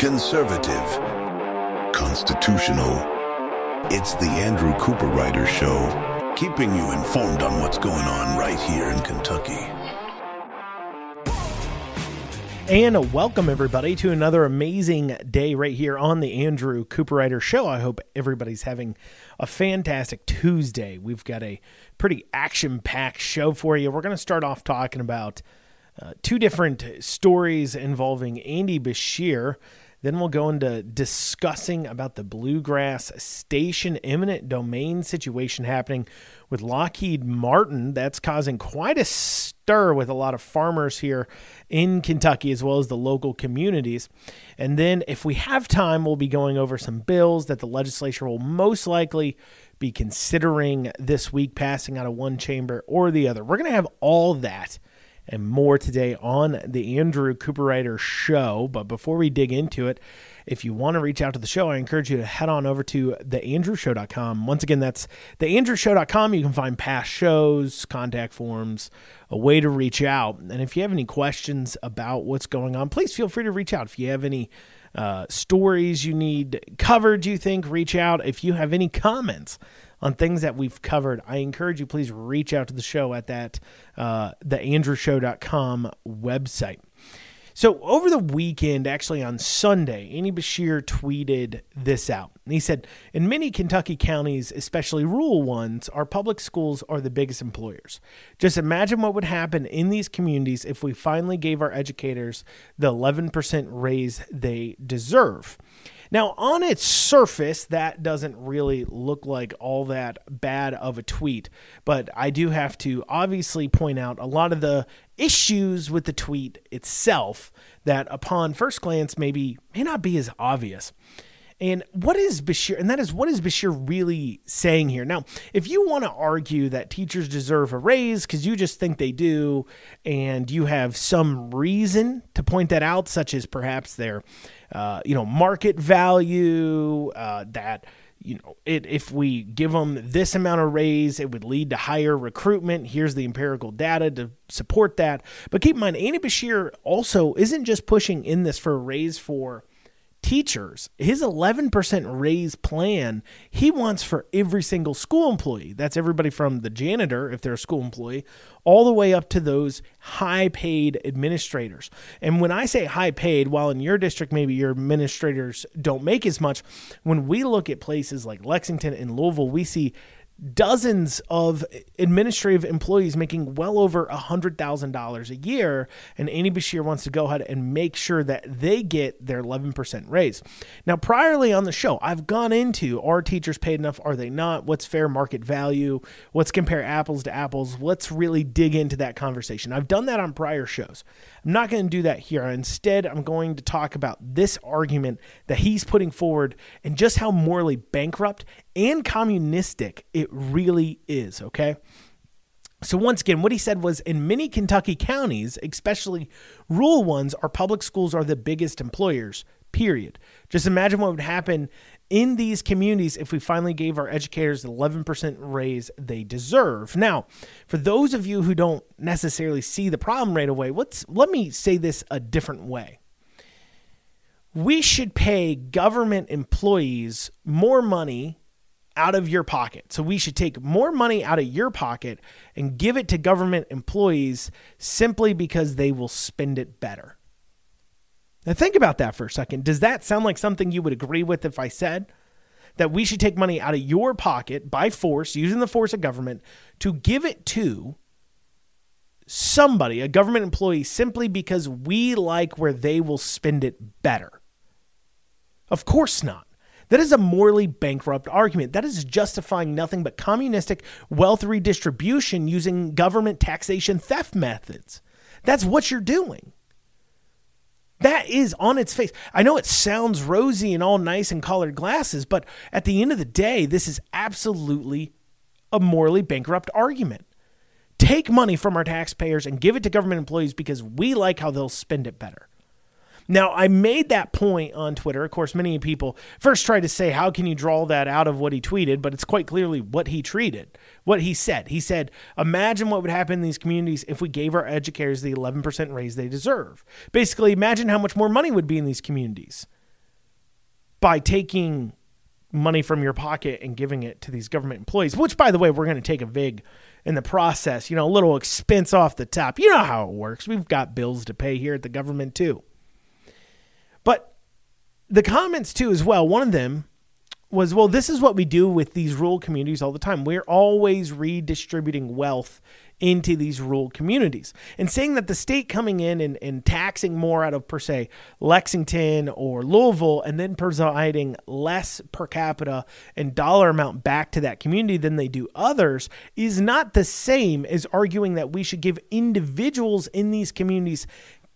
Conservative. Constitutional. It's the Andrew Cooperrider Show, keeping you informed on what's going on right here in Kentucky. And welcome, everybody, to another amazing day right here on the Andrew Cooperrider Show. I hope everybody's having a fantastic Tuesday. We've got a pretty action packed show for you. We're going to start off talking about uh, two different stories involving Andy Beshear. Then we'll go into discussing about the bluegrass station eminent domain situation happening with Lockheed Martin. That's causing quite a stir with a lot of farmers here in Kentucky as well as the local communities. And then, if we have time, we'll be going over some bills that the legislature will most likely be considering this week, passing out of one chamber or the other. We're going to have all that and more today on the Andrew Cooperrider Show. But before we dig into it, if you want to reach out to the show, I encourage you to head on over to theandrewshow.com. Once again, that's theandrewshow.com. You can find past shows, contact forms, a way to reach out. And if you have any questions about what's going on, please feel free to reach out. If you have any uh, stories you need covered, you think, reach out. If you have any comments, on things that we've covered, I encourage you please reach out to the show at that uh, theandrewshow.com website. So over the weekend, actually on Sunday, Andy Beshear tweeted this out. He said, In many Kentucky counties, especially rural ones, our public schools are the biggest employers. Just imagine what would happen in these communities if we finally gave our educators the 11% raise they deserve. Now, on its surface, that doesn't really look like all that bad of a tweet, but I do have to obviously point out a lot of the issues with the tweet itself that, upon first glance, maybe may not be as obvious. And what is Beshear, And that is what is Beshear really saying here? Now, if you want to argue that teachers deserve a raise because you just think they do, and you have some reason to point that out, such as perhaps their, uh, you know, market value, uh, that you know, it, if we give them this amount of raise, it would lead to higher recruitment. Here's the empirical data to support that. But keep in mind, Andy Beshear also isn't just pushing in this for a raise for teachers. His 11% raise plan he wants for every single school employee. That's everybody from the janitor, if they're a school employee, all the way up to those high paid administrators. And when I say high paid, while in your district, maybe your administrators don't make as much, when we look at places like Lexington and Louisville, we see dozens of administrative employees making well over $100,000 a year. And Andy Beshear wants to go ahead and make sure that they get their 11% raise. Now, priorly on the show, I've gone into are teachers paid enough? Are they not? What's fair market value? Let's compare apples to apples. Let's really dig into that conversation. I've done that on prior shows. I'm not going to do that here. Instead, I'm going to talk about this argument that he's putting forward and just how morally bankrupt and communistic it really is, okay? So, once again, what he said was in many Kentucky counties, especially rural ones, our public schools are the biggest employers, period. Just imagine what would happen in these communities if we finally gave our educators the 11% raise they deserve. Now, for those of you who don't necessarily see the problem right away, let's let me say this a different way. We should pay government employees more money out of your pocket. So we should take more money out of your pocket and give it to government employees simply because they will spend it better. Now, think about that for a second. Does that sound like something you would agree with if I said that we should take money out of your pocket by force, using the force of government, to give it to somebody, a government employee, simply because we like where they will spend it better? Of course not. That is a morally bankrupt argument. That is justifying nothing but communistic wealth redistribution using government taxation theft methods. That's what you're doing. That is on its face. I know it sounds rosy and all nice and colored glasses, but at the end of the day, this is absolutely a morally bankrupt argument. Take money from our taxpayers and give it to government employees because we like how they'll spend it better. Now, I made that point on Twitter. Of course, many people first tried to say, how can you draw that out of what he tweeted? But it's quite clearly what he tweeted, what he said. He said, imagine what would happen in these communities if we gave our educators the 11% raise they deserve. Basically, imagine how much more money would be in these communities by taking money from your pocket and giving it to these government employees, which, by the way, we're going to take a VIG in the process, you know, a little expense off the top. You know how it works. We've got bills to pay here at the government, too. But the comments too, as well, one of them was, well, this is what we do with these rural communities all the time. We're always redistributing wealth into these rural communities. And saying that the state coming in and, and taxing more out of, per se, Lexington or Louisville, and then providing less per capita and dollar amount back to that community than they do others is not the same as arguing that we should give individuals in these communities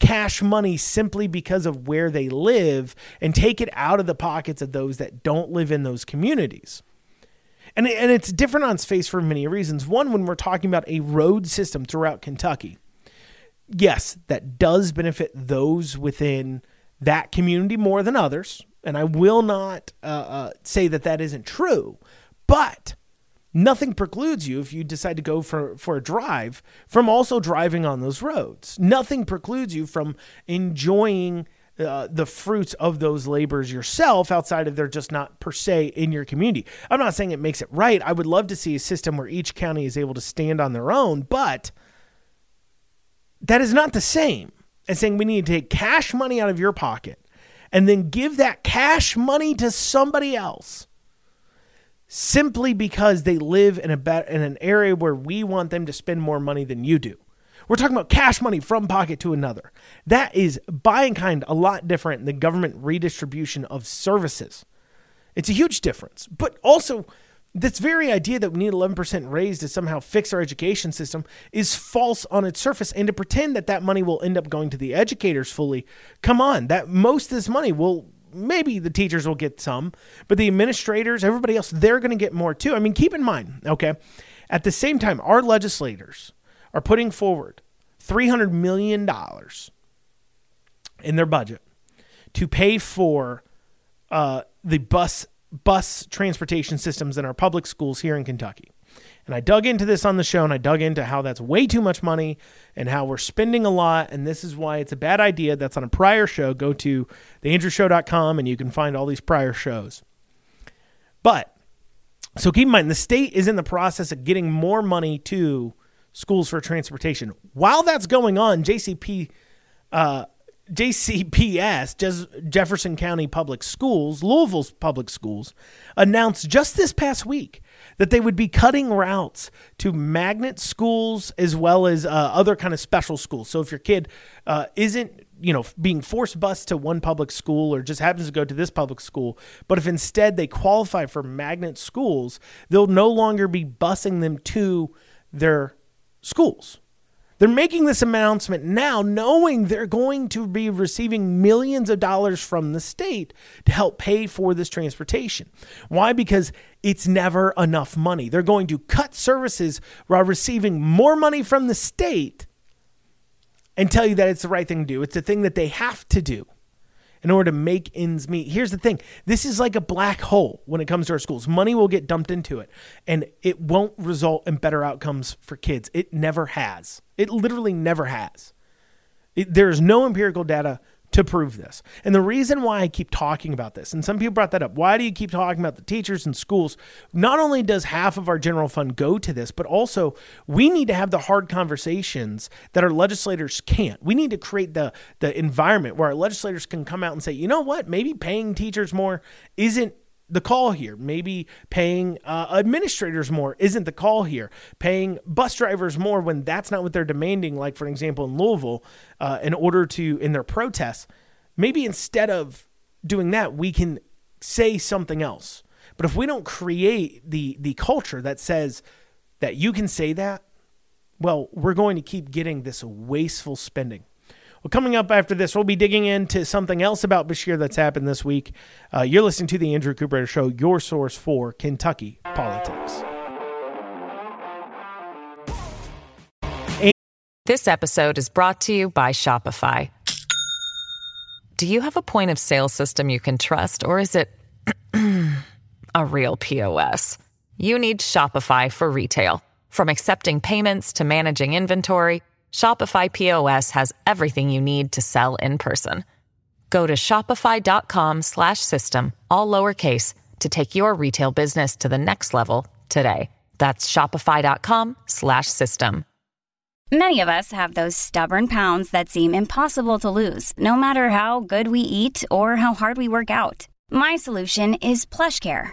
cash money simply because of where they live and take it out of the pockets of those that don't live in those communities. And, and it's different on space for many reasons. One, when we're talking about a road system throughout Kentucky, yes, that does benefit those within that community more than others. And I will not uh, uh, say that that isn't true. But nothing precludes you if you decide to go for, for a drive from also driving on those roads. Nothing precludes you from enjoying uh, the fruits of those labors yourself outside of they're just not per se in your community. I'm not saying it makes it right. I would love to see a system where each county is able to stand on their own, but that is not the same as saying we need to take cash money out of your pocket and then give that cash money to somebody else simply because they live in a be- in an area where we want them to spend more money than you do. We're talking about cash money from pocket to another. That is by and kind a lot different than the government redistribution of services. It's a huge difference. But also, this very idea that we need 11% raise to somehow fix our education system is false on its surface and to pretend that that money will end up going to the educators fully come on that most of this money will maybe the teachers will get some, but the administrators, everybody else, they're going to get more too. I mean, keep in mind, okay, at the same time, our legislators are putting forward $300 million in their budget to pay for uh, the bus bus transportation systems in our public schools here in Kentucky. And I dug into this on the show and I dug into how that's way too much money and how we're spending a lot. And this is why it's a bad idea. That's on a prior show. Go to theandrewshow.com and you can find all these prior shows. But so keep in mind, the state is in the process of getting more money to schools for transportation. While that's going on, JCP, uh, JCPS, Jefferson County Public Schools, Louisville's public schools, announced just this past week that they would be cutting routes to magnet schools as well as uh, other kind of special schools. So if your kid uh, isn't you know being forced bused to one public school or just happens to go to this public school but if instead they qualify for magnet schools they'll no longer be busing them to their schools they're making this announcement now, knowing they're going to be receiving millions of dollars from the state to help pay for this transportation. Why? Because it's never enough money. They're going to cut services while receiving more money from the state and tell you that it's the right thing to do. It's the thing that they have to do in order to make ends meet. Here's the thing this is like a black hole when it comes to our schools. Money will get dumped into it, and it won't result in better outcomes for kids. It never has. It literally never has. It, there is no empirical data to prove this. And the reason why I keep talking about this, and some people brought that up, why do you keep talking about the teachers and schools? Not only does half of our general fund go to this, but also we need to have the hard conversations that our legislators can't. We need to create the the environment where our legislators can come out and say, you know what, maybe paying teachers more isn't the call here. Maybe paying uh, administrators more isn't the call here. Paying bus drivers more when that's not what they're demanding, like for example in Louisville, uh, in order to in their protests. Maybe instead of doing that, we can say something else. But if we don't create the the culture that says that you can say that, well, we're going to keep getting this wasteful spending. Well, coming up after this, we'll be digging into something else about Beshear that's happened this week. Uh, you're listening to the Andrew Cooper Show, your source for Kentucky politics. This episode is brought to you by Shopify. Do you have a point of sale system you can trust, or is it a real POS? You need Shopify for retail. From accepting payments to managing inventory, Shopify POS has everything you need to sell in person. Go to shopify.com/system all lowercase to take your retail business to the next level today. That's shopify.com/system. Many of us have those stubborn pounds that seem impossible to lose, no matter how good we eat or how hard we work out. My solution is PlushCare.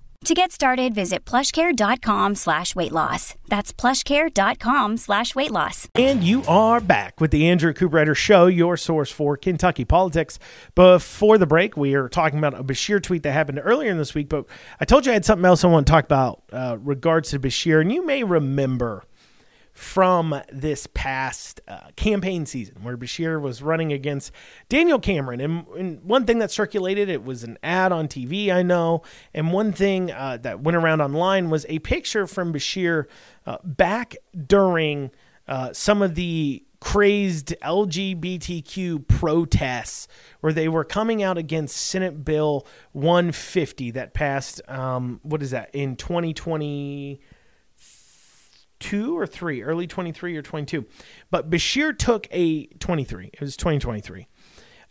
To get started, visit plushcare.com slash weight loss. That's plushcare.com slash weight loss. And you are back with the Andrew Cooperrider Show, your source for Kentucky politics. Before the break, we are talking about a Beshear tweet that happened earlier in this week, but I told you I had something else I want to talk about uh, regards to Beshear, And you may remember from this past uh, campaign season where Beshear was running against Daniel Cameron. And, and, one thing that circulated, it was an ad on TV, I know. And one thing uh, that went around online was a picture from Beshear uh, back during uh, some of the crazed LGBTQ protests where they were coming out against Senate Bill 150 that passed, um, what is that, in 2020- two or three, early 23 or 22. But Beshear took a 23. It was 2023.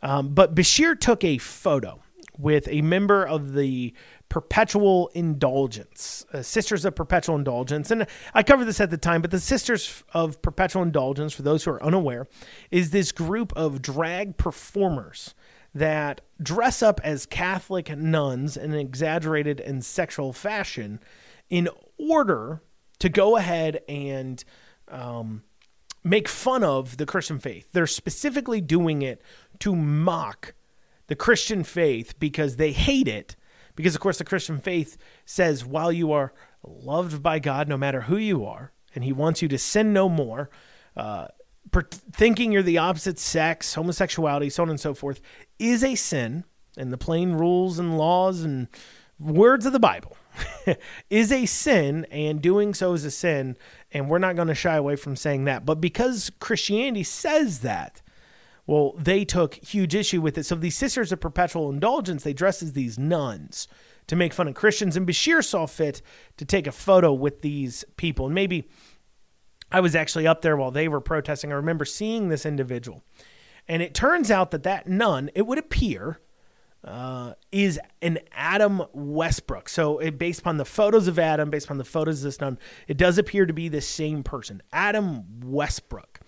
Um, but Beshear took a photo with a member of the Perpetual Indulgence, uh, Sisters of Perpetual Indulgence. And I covered this at the time, but the Sisters of Perpetual Indulgence, for those who are unaware, is this group of drag performers that dress up as Catholic nuns in an exaggerated and sexual fashion in order to go ahead and um, make fun of the Christian faith. They're specifically doing it to mock the Christian faith because they hate it. Because, of course, the Christian faith says, while you are loved by God, no matter who you are, and He wants you to sin no more, uh, per- thinking you're the opposite sex, homosexuality, so on and so forth, is a sin. And the plain rules and laws and words of the Bible is a sin, and doing so is a sin. And we're not going to shy away from saying that. But because Christianity says that, well, they took huge issue with it. So these sisters of perpetual indulgence, they dress as these nuns to make fun of Christians. And Beshear saw fit to take a photo with these people. And maybe I was actually up there while they were protesting. I remember seeing this individual. And it turns out that that nun, it would appear, uh, is an Adam Westbrook. So, it, based upon the photos of Adam, based upon the photos of this nun, it does appear to be the same person, Adam Westbrook,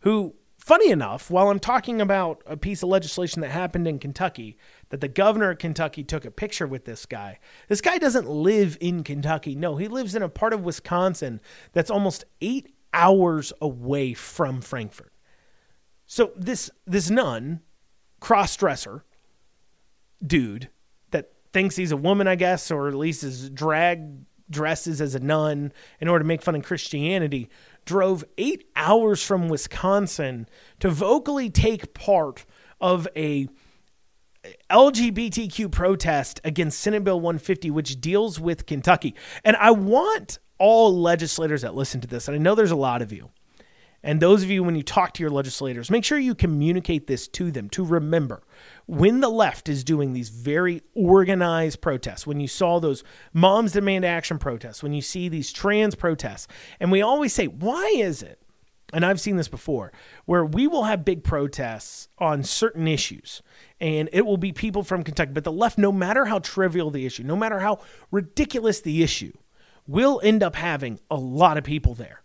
who, funny enough, while I'm talking about a piece of legislation that happened in Kentucky, that the governor of Kentucky took a picture with this guy. This guy doesn't live in Kentucky. No, he lives in a part of Wisconsin that's almost eight hours away from Frankfort. So this this nun, cross dresser, dude that thinks he's a woman, I guess, or at least is drag dresses as a nun in order to make fun of Christianity, drove eight hours from Wisconsin to vocally take part of a LGBTQ protest against Senate Bill 150, which deals with Kentucky. And I want all legislators that listen to this, and I know there's a lot of you, And those of you, when you talk to your legislators, make sure you communicate this to them to remember when the left is doing these very organized protests, when you saw those moms demand action protests, when you see these trans protests, and we always say, why is it? And I've seen this before, where we will have big protests on certain issues, and it will be people from Kentucky. But the left, no matter how trivial the issue, no matter how ridiculous the issue, will end up having a lot of people there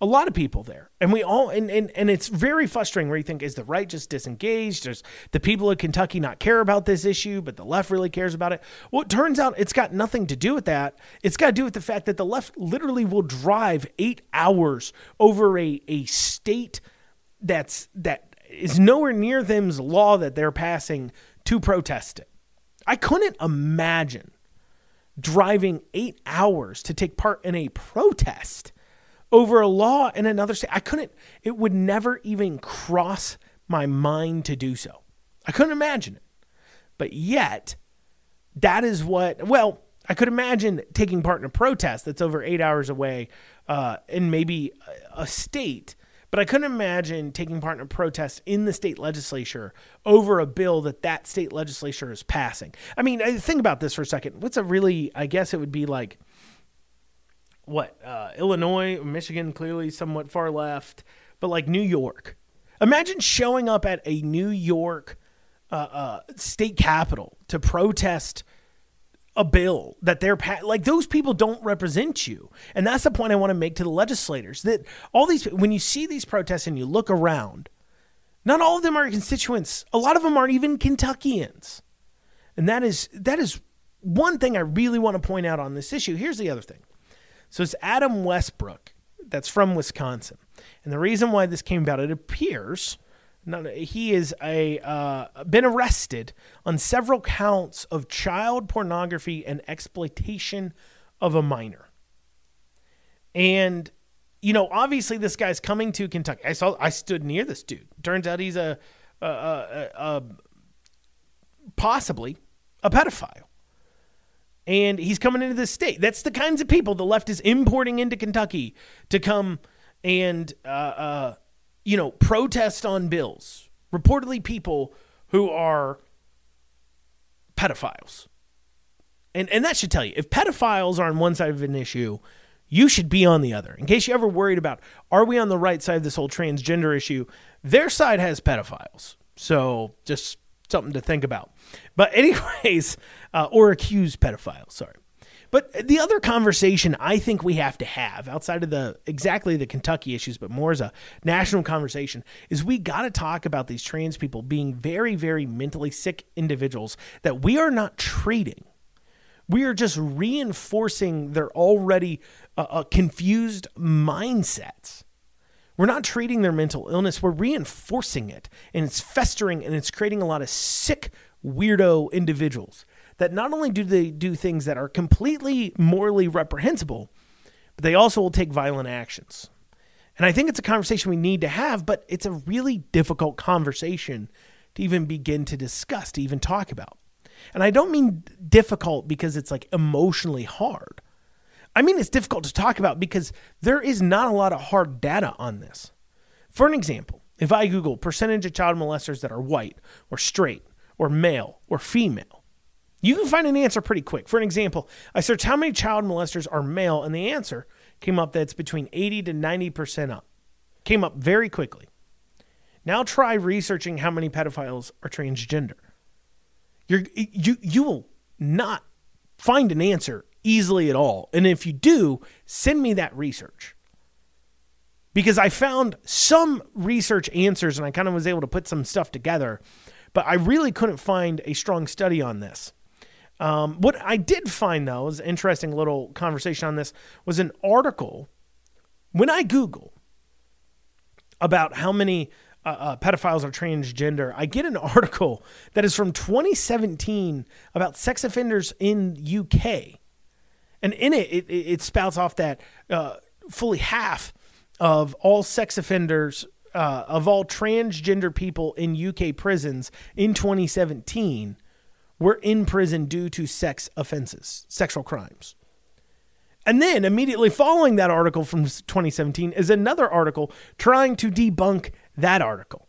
a lot of people there. And we all and, and and it's very frustrating where you think is the right just disengaged? Does the people of kentucky not care about this issue but the left really cares about it? Well it turns out it's got nothing to do with that. It's got to do with the fact that the left literally will drive eight hours over a, a state that's that is nowhere near them's law that they're passing to protest it. I couldn't imagine driving eight hours to take part in a protest over a law in another state. I couldn't, it would never even cross my mind to do so. I couldn't imagine it. But yet, that is what, well, I could imagine taking part in a protest that's over eight hours away uh, in maybe a state, but I couldn't imagine taking part in a protest in the state legislature over a bill that that state legislature is passing. I mean, think about this for a second. What's a really, I guess it would be like what uh, Illinois, Michigan, clearly somewhat far left, but like New York. Imagine showing up at a New York uh, uh, state capitol to protest a bill that they're pa- like those people don't represent you. And that's the point i want to make to the legislators that all these when you see these protests and you look around not all of them are constituents. A lot of them aren't even kentuckians. And that is that is one thing i really want to point out on this issue. Here's the other thing so it's Adam Westbrook that's from Wisconsin. And the reason why this came about, it appears he is a uh, been arrested on several counts of child pornography and exploitation of a minor. And you know, obviously, this guy's coming to Kentucky. I saw, I stood near this dude. Turns out he's a, a, a, a possibly a pedophile and he's coming into the state. That's the kinds of people the left is importing into Kentucky to come and, uh, uh, you know, protest on bills. Reportedly, people who are pedophiles. And, and that should tell you if pedophiles are on one side of an issue, you should be on the other. In case you ever worried about, are we on the right side of this whole transgender issue? Their side has pedophiles. So just something to think about. But, anyways, uh, or accused pedophiles, sorry. But the other conversation I think we have to have outside of the exactly the Kentucky issues, but more as a national conversation, is we got to talk about these trans people being very, very mentally sick individuals that we are not treating. We are just reinforcing their already uh, uh, confused mindsets. We're not treating their mental illness, we're reinforcing it. And it's festering and it's creating a lot of sick, weirdo individuals that not only do they do things that are completely morally reprehensible, but they also will take violent actions. And I think it's a conversation we need to have, but it's a really difficult conversation to even begin to discuss, to even talk about. And I don't mean difficult because it's like emotionally hard. I mean, it's difficult to talk about because there is not a lot of hard data on this. For an example, if I Google percentage of child molesters that are white or straight or male or female, you can find an answer pretty quick. For an example, I searched how many child molesters are male, and the answer came up that it's between 80 to 90% up. Came up very quickly. Now try researching how many pedophiles are transgender. You're, you, you will not find an answer easily at all. And if you do, send me that research. Because I found some research answers and I kind of was able to put some stuff together, but I really couldn't find a strong study on this. Um, what I did find, though, is an interesting little conversation on this, was an article. When I Google about how many uh, uh, pedophiles are transgender, I get an article that is from 2017 about sex offenders in UK. And in it, it, it spouts off that uh, fully half of all sex offenders, uh, of all transgender people in UK prisons in 2017 were in prison due to sex offenses, sexual crimes. And then immediately following that article from 2017 is another article trying to debunk that article.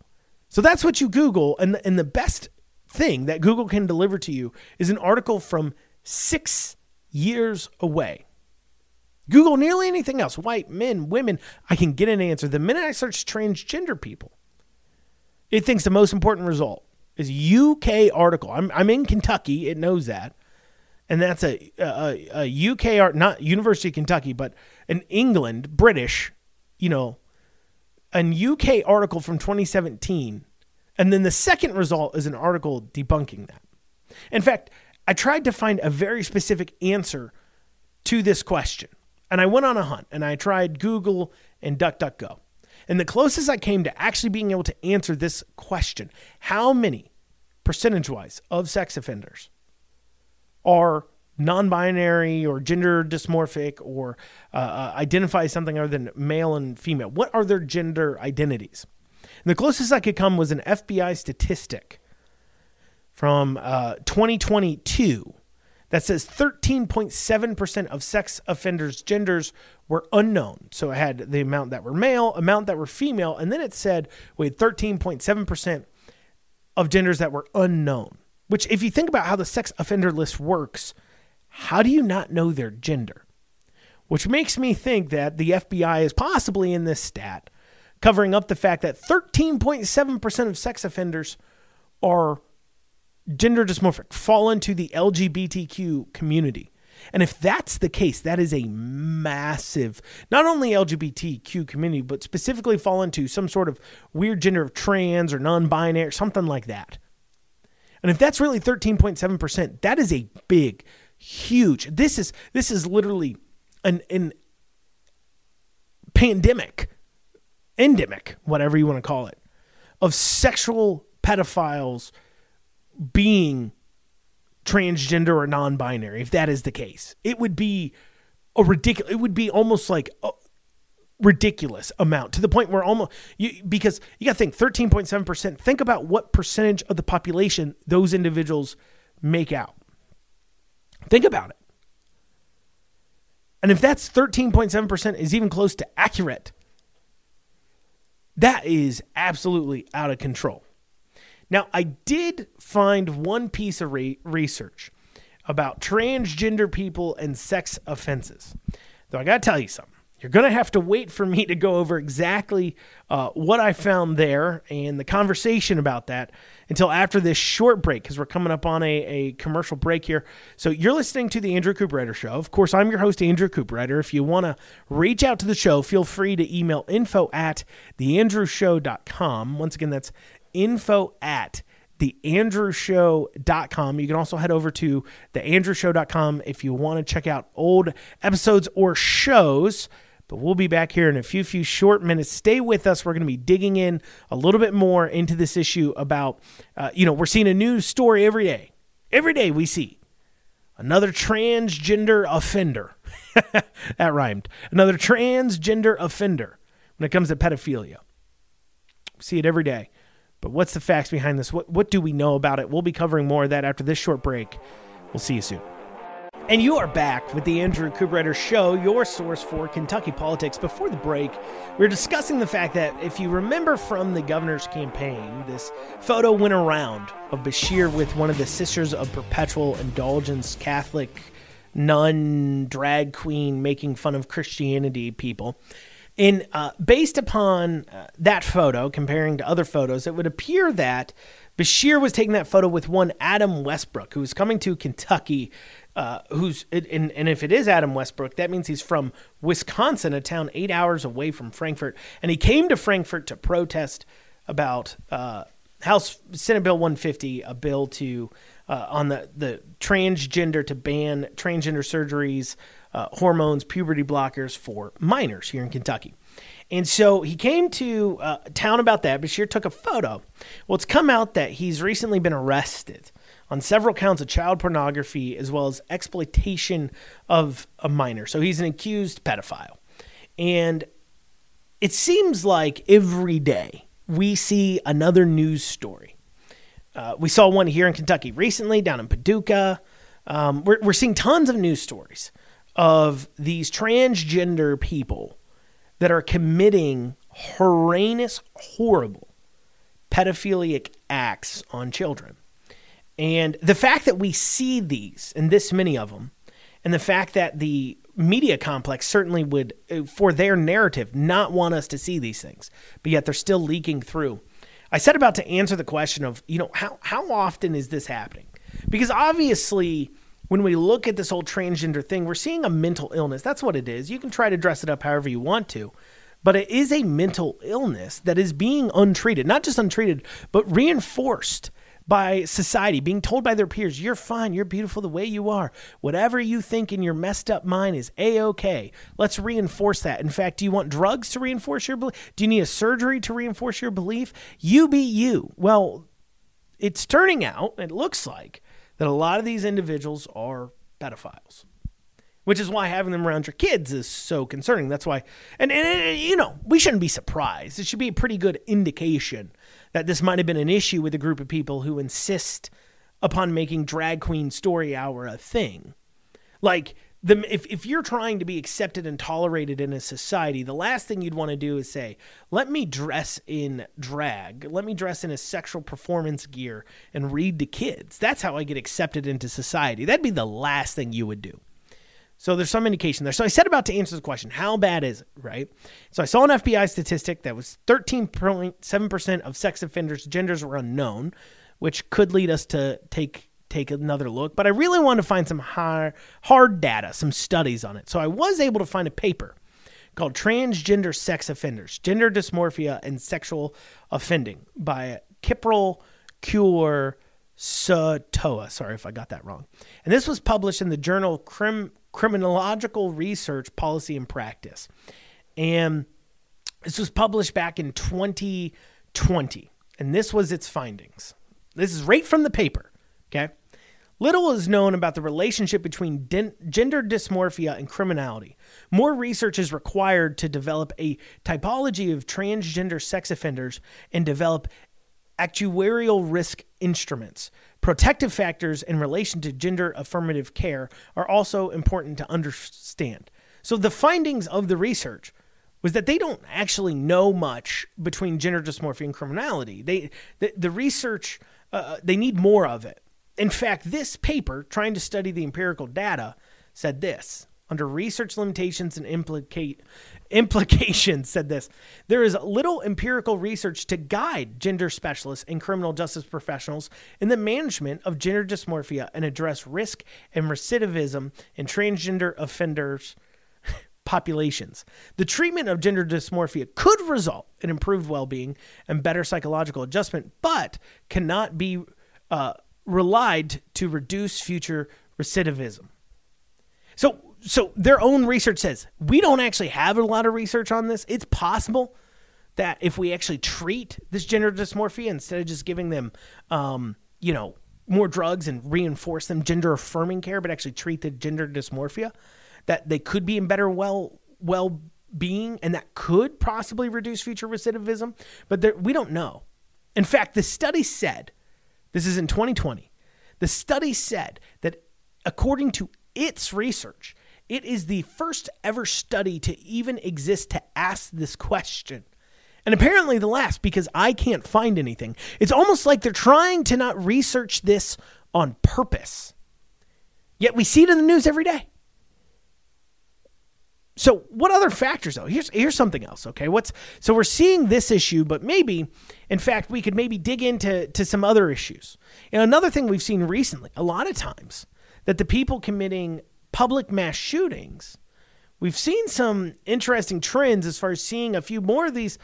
So that's what you Google. And the, and the best thing that Google can deliver to you is an article from six years away. Google nearly anything else white, men, women. I can get an answer. The minute I search transgender people, it thinks the most important result is UK article. I'm, I'm in Kentucky. It knows that and that's a, a, a UK art, not University of Kentucky, but an England, British, you know, an UK article from 2017. And then the second result is an article debunking that. In fact, I tried to find a very specific answer to this question. And I went on a hunt and I tried Google and DuckDuckGo. And the closest I came to actually being able to answer this question how many percentage wise of sex offenders are non-binary or gender dysmorphic or uh, uh, identify something other than male and female what are their gender identities and the closest i could come was an fbi statistic from uh, 2022 that says 13.7% of sex offenders genders were unknown so it had the amount that were male amount that were female and then it said we had 13.7% of genders that were unknown which, if you think about how the sex offender list works, how do you not know their gender? Which makes me think that the FBI is possibly in this stat covering up the fact that 13.7% of sex offenders are gender dysmorphic, fall into the LGBTQ community. And if that's the case, that is a massive, not only LGBTQ community, but specifically fall into some sort of weird gender of trans or non binary, something like that. And if that's really 13.7%, that is a big, huge. This is this is literally an an pandemic, endemic, whatever you want to call it, of sexual pedophiles being transgender or non-binary. If that is the case, it would be a ridiculous. It would be almost like a ridiculous amount to the point where almost you because you got to think 13.7% think about what percentage of the population those individuals make out think about it and if that's 13.7% is even close to accurate that is absolutely out of control now i did find one piece of re- research about transgender people and sex offenses though i got to tell you something you're going to have to wait for me to go over exactly uh, what I found there and the conversation about that until after this short break because we're coming up on a, a commercial break here. So you're listening to the Andrew Cooperrider Show. Of course, I'm your host, Andrew Cooperrider. If you want to reach out to the show, feel free to email info at theandrewshow.com. Once again, that's info at theandrewshow.com. You can also head over to theandrewshow.com if you want to check out old episodes or shows. But we'll be back here in a few few short minutes. Stay with us. We're going to be digging in a little bit more into this issue about, uh, you know, we're seeing a new story every day. Every day we see another transgender offender. that rhymed. Another transgender offender when it comes to pedophilia. We see it every day. But what's the facts behind this? What what do we know about it? We'll be covering more of that after this short break. We'll see you soon. And you are back with the Andrew Cooperrider Show, your source for Kentucky politics. Before the break, we are discussing the fact that if you remember from the governor's campaign, this photo went around of Beshear with one of the Sisters of Perpetual Indulgence Catholic nun drag queen making fun of Christianity people. And uh, based upon uh, that photo, comparing to other photos, it would appear that Beshear was taking that photo with one Adam Westbrook, who was coming to Kentucky uh, who's and, and if it is Adam Westbrook, that means he's from Wisconsin, a town eight hours away from Frankfort, and he came to Frankfort to protest about uh, House Senate Bill 150, a bill to uh, on the the transgender to ban transgender surgeries, uh, hormones, puberty blockers for minors here in Kentucky. And so he came to uh, town about that. Beshear took a photo. Well, it's come out that he's recently been arrested on several counts of child pornography as well as exploitation of a minor. So he's an accused pedophile. And it seems like every day we see another news story. Uh, we saw one here in Kentucky recently, down in Paducah. Um, we're, we're seeing tons of news stories of these transgender people that are committing horrendous, horrible pedophilic acts on children. And the fact that we see these and this many of them, and the fact that the media complex certainly would, uh, for their narrative, not want us to see these things, but yet they're still leaking through. I said about to answer the question of, you know, how, how often is this happening? Because obviously, when we look at this whole transgender thing, we're seeing a mental illness. That's what it is. You can try to dress it up however you want to, but it is a mental illness that is being untreated, not just untreated, but reinforced by society, being told by their peers, you're fine, you're beautiful the way you are. Whatever you think in your messed up mind is a okay. Let's reinforce that. In fact, do you want drugs to reinforce your belief? Do you need a surgery to reinforce your belief? You be you. Well, it's turning out, it looks like, that a lot of these individuals are pedophiles which is why having them around your kids is so concerning. That's why, and, and, you know, we shouldn't be surprised. It should be a pretty good indication that this might have been an issue with a group of people who insist upon making drag queen story hour a thing. Like, the, if, if you're trying to be accepted and tolerated in a society, the last thing you'd want to do is say, let me dress in drag, let me dress in a sexual performance gear and read to kids. That's how I get accepted into society. That'd be the last thing you would do. So there's some indication there. So I said about to answer the question, how bad is it, right? So I saw an FBI statistic that was 13.7% of sex offenders' genders were unknown, which could lead us to take take another look. But I really wanted to find some hard, hard data, some studies on it. So I was able to find a paper called Transgender Sex Offenders, Gender Dysmorphia and Sexual Offending by Kipril Cure Satoa. Sorry if I got that wrong. And this was published in the journal Crim- Criminological Research Policy and Practice. And this was published back in 2020. And this was its findings. This is right from the paper. Okay. Little is known about the relationship between din- gender dysmorphia and criminality. More research is required to develop a typology of transgender sex offenders and develop actuarial risk instruments. Protective factors in relation to gender affirmative care are also important to understand. So, the findings of the research was that they don't actually know much between gender dysmorphia and criminality. They, the, the research, uh, they need more of it. In fact, this paper, trying to study the empirical data, said this. Under research limitations and implicate implications said this. There is little empirical research to guide gender specialists and criminal justice professionals in the management of gender dysmorphia and address risk and recidivism in transgender offenders populations. The treatment of gender dysmorphia could result in improved well-being and better psychological adjustment but cannot be uh, relied to reduce future recidivism so so their own research says we don't actually have a lot of research on this. It's possible that if we actually treat this gender dysmorphia instead of just giving them, um, you know, more drugs and reinforce them gender affirming care, but actually treat the gender dysmorphia, that they could be in better well well being, and that could possibly reduce future recidivism. But there, we don't know. In fact, the study said, this is in 2020, the study said that according to its research, it is the first ever study to even exist to ask this question. And apparently the last because I can't find anything. It's almost like they're trying to not research this on purpose. Yet we see it in the news every day. So what other factors though? Here's here's something else, okay? What's so we're seeing this issue, but maybe in fact we could maybe dig into to some other issues. And another thing we've seen recently, a lot of times, that the people committing public mass shootings, we've seen some interesting trends as far as seeing a few more of these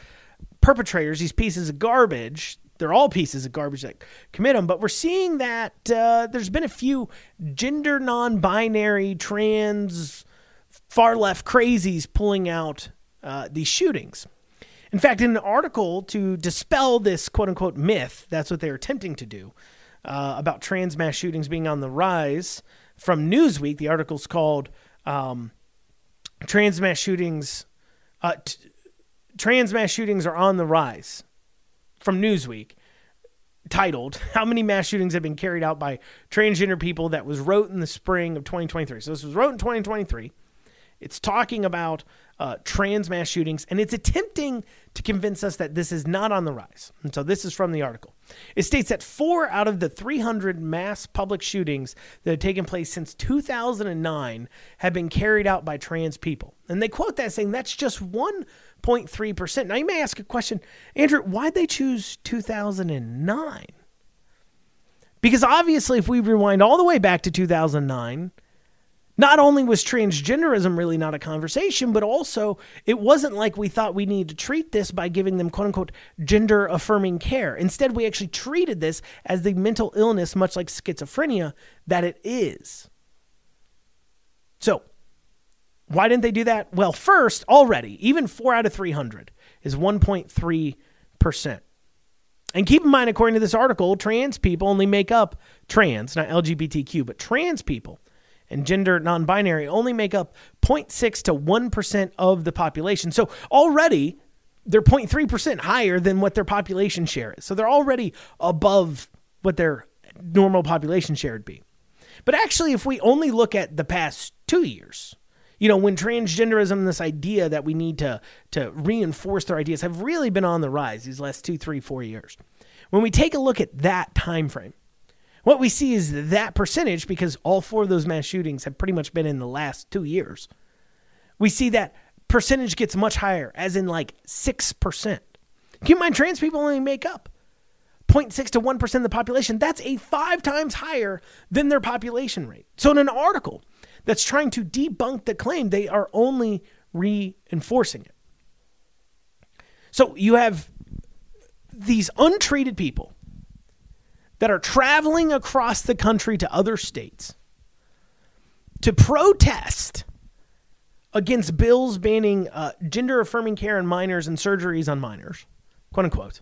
perpetrators, these pieces of garbage. They're all pieces of garbage that commit them, but we're seeing that uh, there's been a few gender non binary, trans, far left crazies pulling out uh, these shootings. In fact, in an article to dispel this quote unquote myth, that's what they're attempting to do uh, about trans mass shootings being on the rise from Newsweek. The article's called um, "Trans Mass Shootings." Uh, t- trans mass shootings are on the rise. From Newsweek, titled "How many mass shootings have been carried out by transgender people?" That was wrote in the spring of 2023. So this was wrote in 2023. It's talking about uh, trans mass shootings, and it's attempting to convince us that this is not on the rise. And so this is from the article. It states that four out of the 300 mass public shootings that have taken place since 2009 have been carried out by trans people. And they quote that saying that's just 1.3%. Now you may ask a question, Andrew, why'd they choose 2009? Because obviously, if we rewind all the way back to 2009, not only was transgenderism really not a conversation, but also it wasn't like we thought we needed to treat this by giving them quote unquote gender affirming care. Instead, we actually treated this as the mental illness, much like schizophrenia, that it is. So, why didn't they do that? Well, first, already, even four out of 300 is 1.3%. And keep in mind, according to this article, trans people only make up trans, not LGBTQ, but trans people and gender non binary only make up 0.6 to 1% of the population. So already they're 0.3% higher than what their population share is. So they're already above what their normal population share would be. But actually, if we only look at the past two years, you know, when transgenderism, this idea that we need to, to reinforce their ideas, have really been on the rise these last two, three, four years. When we take a look at that time frame, what we see is that percentage, because all four of those mass shootings have pretty much been in the last two years, we see that percentage gets much higher, as in like 6%. Keep in mind, trans people only make up 0.6 to 1% of the population. That's a five times higher than their population rate. So, in an article that's trying to debunk the claim, they are only reinforcing it. So, you have these untreated people that are traveling across the country to other states to protest against bills banning uh, gender affirming care in minors and surgeries on minors, quote unquote,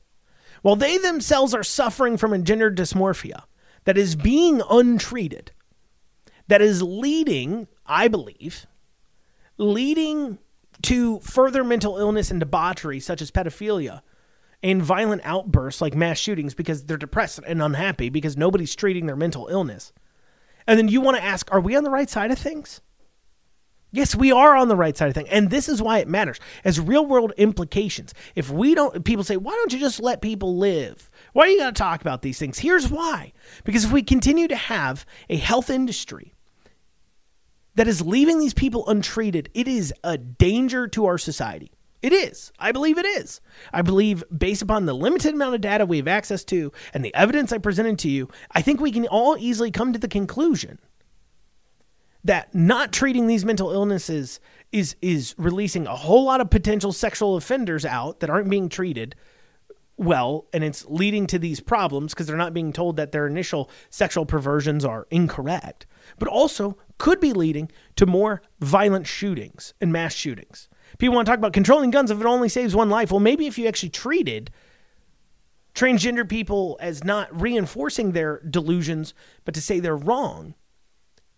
while they themselves are suffering from a gender dysmorphia that is being untreated, that is leading, I believe, leading to further mental illness and debauchery, such as pedophilia and violent outbursts like mass shootings because they're depressed and unhappy because nobody's treating their mental illness. And then you want to ask, are we on the right side of things? Yes, we are on the right side of things. And this is why it matters as real world implications. If we don't, people say, why don't you just let people live? Why are you going to talk about these things? Here's why. Because if we continue to have a health industry that is leaving these people untreated, it is a danger to our society. It is. I believe it is. I believe, based upon the limited amount of data we have access to and the evidence I presented to you, I think we can all easily come to the conclusion that not treating these mental illnesses is is releasing a whole lot of potential sexual offenders out that aren't being treated well and it's leading to these problems because they're not being told that their initial sexual perversions are incorrect but also could be leading to more violent shootings and mass shootings People want to talk about controlling guns if it only saves one life. Well, maybe if you actually treated transgender people as not reinforcing their delusions, but to say they're wrong,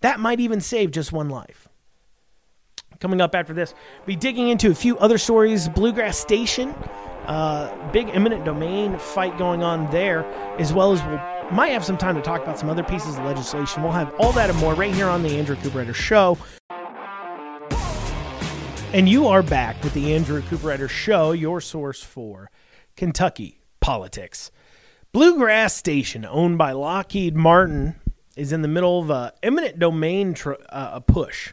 that might even save just one life. Coming up after this, be digging into a few other stories. Bluegrass Station, uh, big eminent domain fight going on there, as well as we'll might have some time to talk about some other pieces of legislation. We'll have all that and more right here on the Andrew Cooper Show. And you are back with the Andrew Cooperrider Show, your source for Kentucky politics. Bluegrass Station, owned by Lockheed Martin, is in the middle of a eminent domain tr- uh, a push.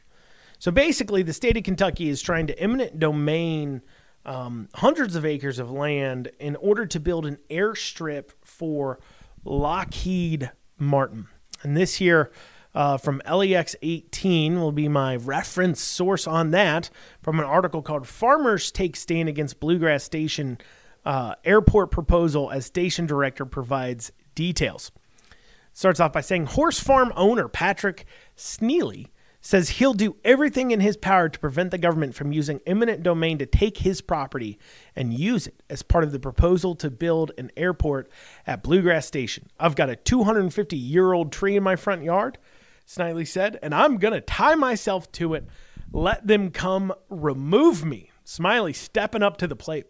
So basically, the state of Kentucky is trying to eminent domain um, hundreds of acres of land in order to build an airstrip for Lockheed Martin. And this year, uh, from LEX 18 will be my reference source on that from an article called Farmers Take Stand Against Bluegrass Station uh, Airport Proposal as Station Director provides details. Starts off by saying horse farm owner Patrick Sneely says he'll do everything in his power to prevent the government from using eminent domain to take his property and use it as part of the proposal to build an airport at Bluegrass Station. I've got a 250 year old tree in my front yard. Snidely said, and I'm going to tie myself to it. Let them come remove me. Smiley stepping up to the plate,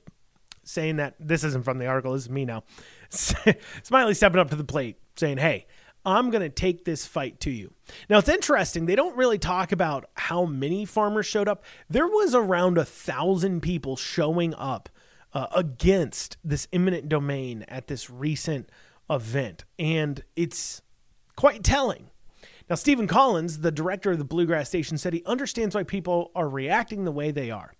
saying that this isn't from the article, this is me now. Smiley stepping up to the plate, saying, Hey, I'm going to take this fight to you. Now, it's interesting. They don't really talk about how many farmers showed up. There was around a thousand people showing up uh, against this eminent domain at this recent event. And it's quite telling. Now, Stephen Collins, the director of the Bluegrass Station, said he understands why people are reacting the way they are.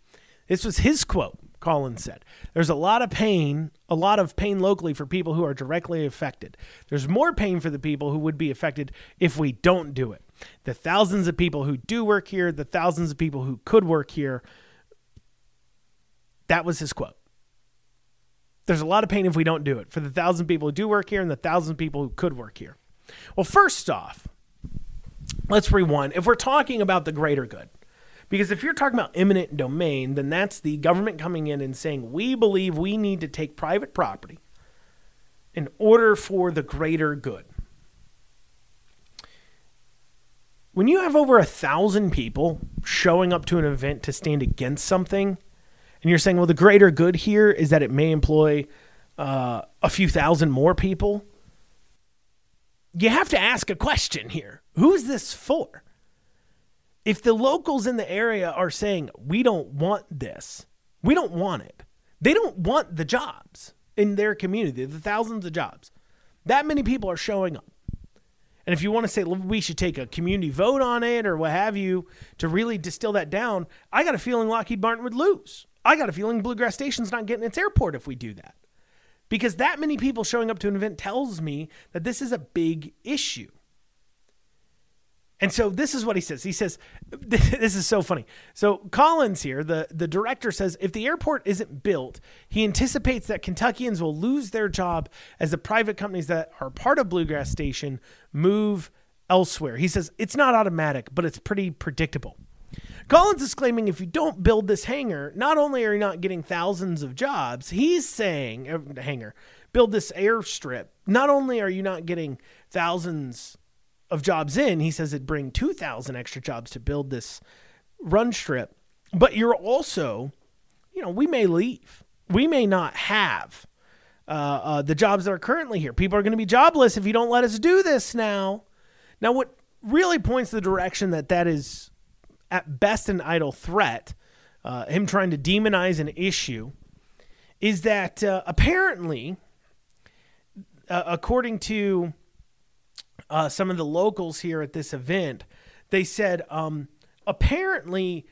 This was his quote. Collins said. There's a lot of pain, a lot of pain locally for people who are directly affected. There's more pain for the people who would be affected if we don't do it. The thousands of people who do work here, the thousands of people who could work here. That was his quote. There's a lot of pain if we don't do it for the thousand people who do work here and the thousand people who could work here. Well, first off, let's rewind. If we're talking about the greater good, because if you're talking about eminent domain, then that's the government coming in and saying, we believe we need to take private property in order for the greater good. When you have over a thousand people showing up to an event to stand against something, and you're saying, well, the greater good here is that it may employ uh, a few thousand more people, you have to ask a question here. Who's this for? if the locals in the area are saying, we don't want this, we don't want it, they don't want the jobs in their community, the thousands of jobs. That many people are showing up. And if you want to say we should take a community vote on it or what have you to really distill that down, I got a feeling Lockheed Martin would lose. I got a feeling Bluegrass Station's not getting its airport if we do that. Because that many people showing up to an event tells me that this is a big issue. And so this is what he says. He says, this is so funny. So Collins here, the, the director says, if the airport isn't built, he anticipates that Kentuckians will lose their job as the private companies that are part of Bluegrass Station move elsewhere. He says, it's not automatic, but it's pretty predictable. Collins is claiming if you don't build this hangar, not only are you not getting thousands of jobs, he's saying, uh, hangar, build this airstrip, not only are you not getting thousands of jobs in, he says it'd bring 2,000 extra jobs to build this run strip. But you're also, you know, we may leave. We may not have uh, uh, the jobs that are currently here. People are going to be jobless if you don't let us do this now. Now, what really points the direction that that is at best an idle threat, uh, him trying to demonize an issue, is that uh, apparently, uh, according to uh, some of the locals here at this event, they said um, apparently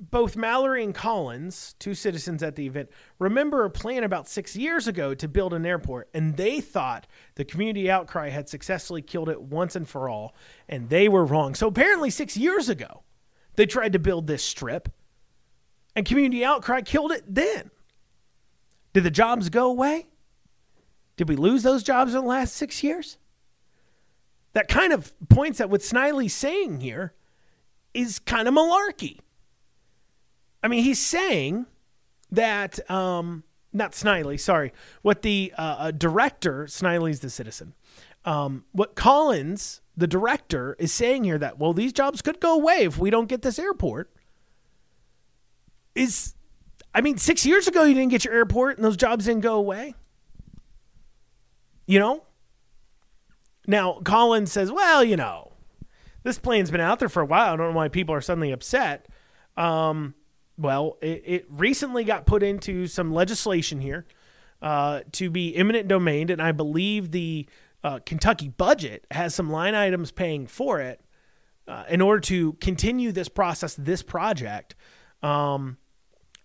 both Mallory and Collins, two citizens at the event, remember a plan about six years ago to build an airport, and they thought the community outcry had successfully killed it once and for all, and they were wrong. So apparently, six years ago, they tried to build this strip, and community outcry killed it then. Did the jobs go away? Did we lose those jobs in the last six years? that kind of points at what Snidely's saying here is kind of malarkey. I mean, he's saying that, um, not Snidely, sorry, what the uh, uh, director, Snidely's the citizen, um, what Collins, the director, is saying here that, well, these jobs could go away if we don't get this airport, is, I mean, six years ago you didn't get your airport and those jobs didn't go away. You know, now, Collins says, well, you know, this plan's been out there for a while. I don't know why people are suddenly upset. Um, well, it, it, recently got put into some legislation here uh, to be eminent domain, and I believe the uh, Kentucky budget has some line items paying for it uh, in order to continue this process, this project um,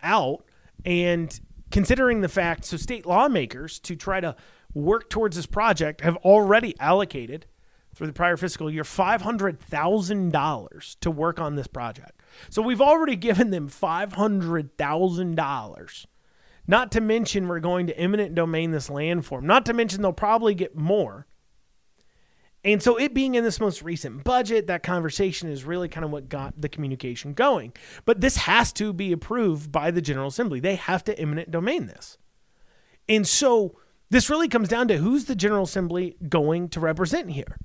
out. And considering the fact, so state lawmakers to try to work towards this project have already allocated for the prior fiscal year $500,000 to work on this project. So we've already given them $500,000. Not to mention, we're going to eminent domain this land for them. Not to mention, they'll probably get more. And so, it being in this most recent budget, that conversation is really kind of what got the communication going. But this has to be approved by the General Assembly. They have to eminent domain this. And so, this really comes down to who's the General Assembly going to represent here.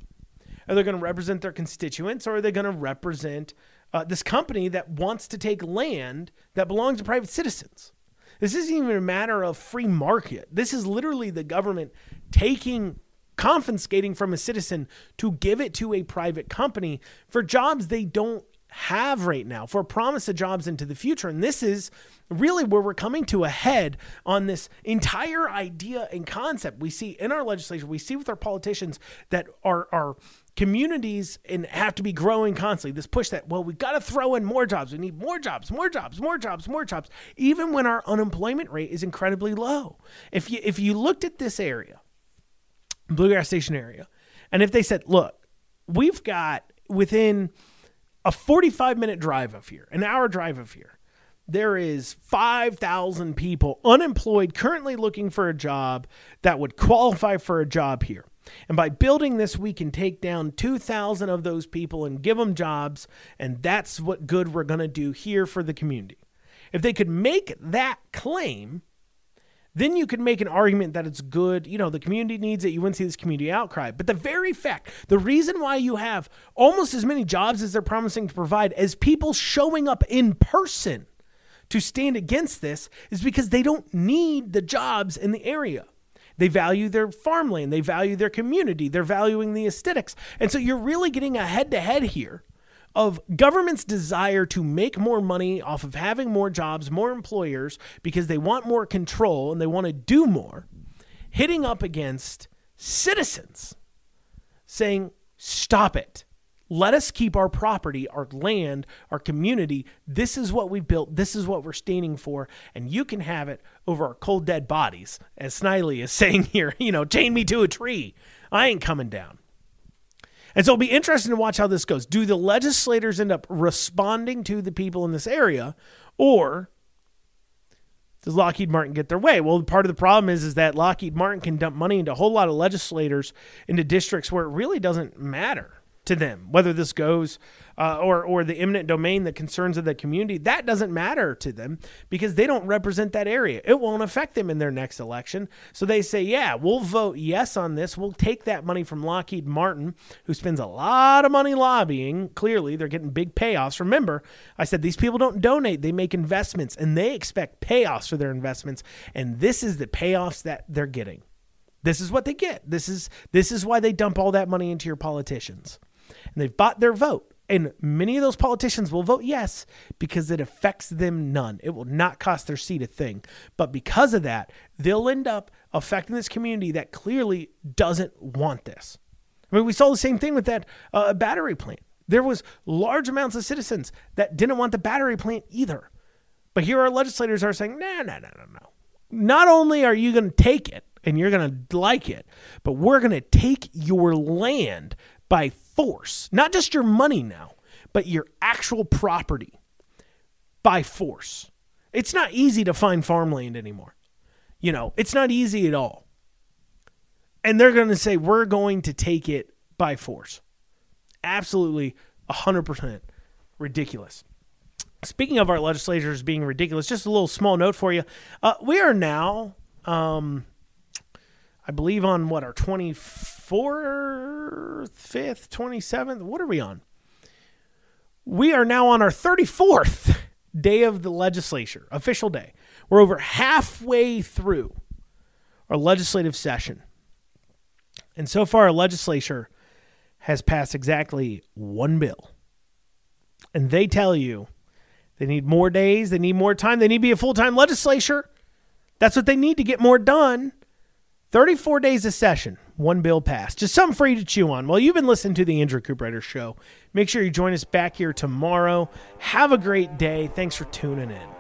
Are they going to represent their constituents or are they going to represent uh, this company that wants to take land that belongs to private citizens? This isn't even a matter of free market. This is literally the government taking confiscating from a citizen to give it to a private company for jobs they don't have right now for a promise of jobs into the future. And this is really where we're coming to a head on this entire idea and concept we see in our legislature, we see with our politicians that are, are communities and have to be growing constantly. This push that, well, we've got to throw in more jobs. We need more jobs, more jobs, more jobs, more jobs, even when our unemployment rate is incredibly low. If you if you looked at this area, Bluegrass Station area, and if they said, look, we've got within a 45 minute drive of here, an hour drive of here, there is 5,000 people unemployed currently looking for a job that would qualify for a job here. And by building this, we can take down 2,000 of those people and give them jobs. And that's what good we're going to do here for the community. If they could make that claim, then you could make an argument that it's good. You know, the community needs it. You wouldn't see this community outcry. But the very fact, the reason why you have almost as many jobs as they're promising to provide as people showing up in person to stand against this is because they don't need the jobs in the area. They value their farmland, they value their community, they're valuing the aesthetics. And so you're really getting a head to head here of government's desire to make more money off of having more jobs, more employers, because they want more control and they want to do more, hitting up against citizens saying, stop it. Let us keep our property, our land, our community. This is what we built. This is what we're standing for. And you can have it over our cold, dead bodies, as Snidely is saying here. You know, chain me to a tree. I ain't coming down. And so it'll be interesting to watch how this goes. Do the legislators end up responding to the people in this area, or does Lockheed Martin get their way? Well, part of the problem is is that Lockheed Martin can dump money into a whole lot of legislators into districts where it really doesn't matter to them whether this goes uh, or or the eminent domain the concerns of the community that doesn't matter to them because they don't represent that area. It won't affect them in their next election. So they say yeah we'll vote yes on this. We'll take that money from Lockheed Martin who spends a lot of money lobbying. Clearly they're getting big payoffs. Remember I said these people don't donate. They make investments and they expect payoffs for their investments. And this is the payoffs that they're getting. This is what they get. This is this is why they dump all that money into your politicians and they've bought their vote. And many of those politicians will vote yes because it affects them none. It will not cost their seat a thing. But because of that, they'll end up affecting this community that clearly doesn't want this. I mean, we saw the same thing with that uh, battery plant. There was large amounts of citizens that didn't want the battery plant either. But here our legislators are saying, no, no, no, no, no. Not only are you going to take it and you're going to like it, but we're going to take your land by force, not just your money now, but your actual property by force. It's not easy to find farmland anymore. You know, it's not easy at all. And they're going to say, we're going to take it by force. Absolutely 100% ridiculous. Speaking of our legislators being ridiculous, just a little small note for you. Uh, we are now, um, I believe, on what, our 24th 24th, 5th, 27th. What are we on? We are now on our 34th day of the legislature, official day. We're over halfway through our legislative session. And so far, our legislature has passed exactly one bill. And they tell you they need more days, they need more time, they need to be a full time legislature. That's what they need to get more done. 34 days a session, one bill passed. Just something for you to chew on. Well, you've been listening to the Andrew Cooperrider Show. Make sure you join us back here tomorrow. Have a great day. Thanks for tuning in.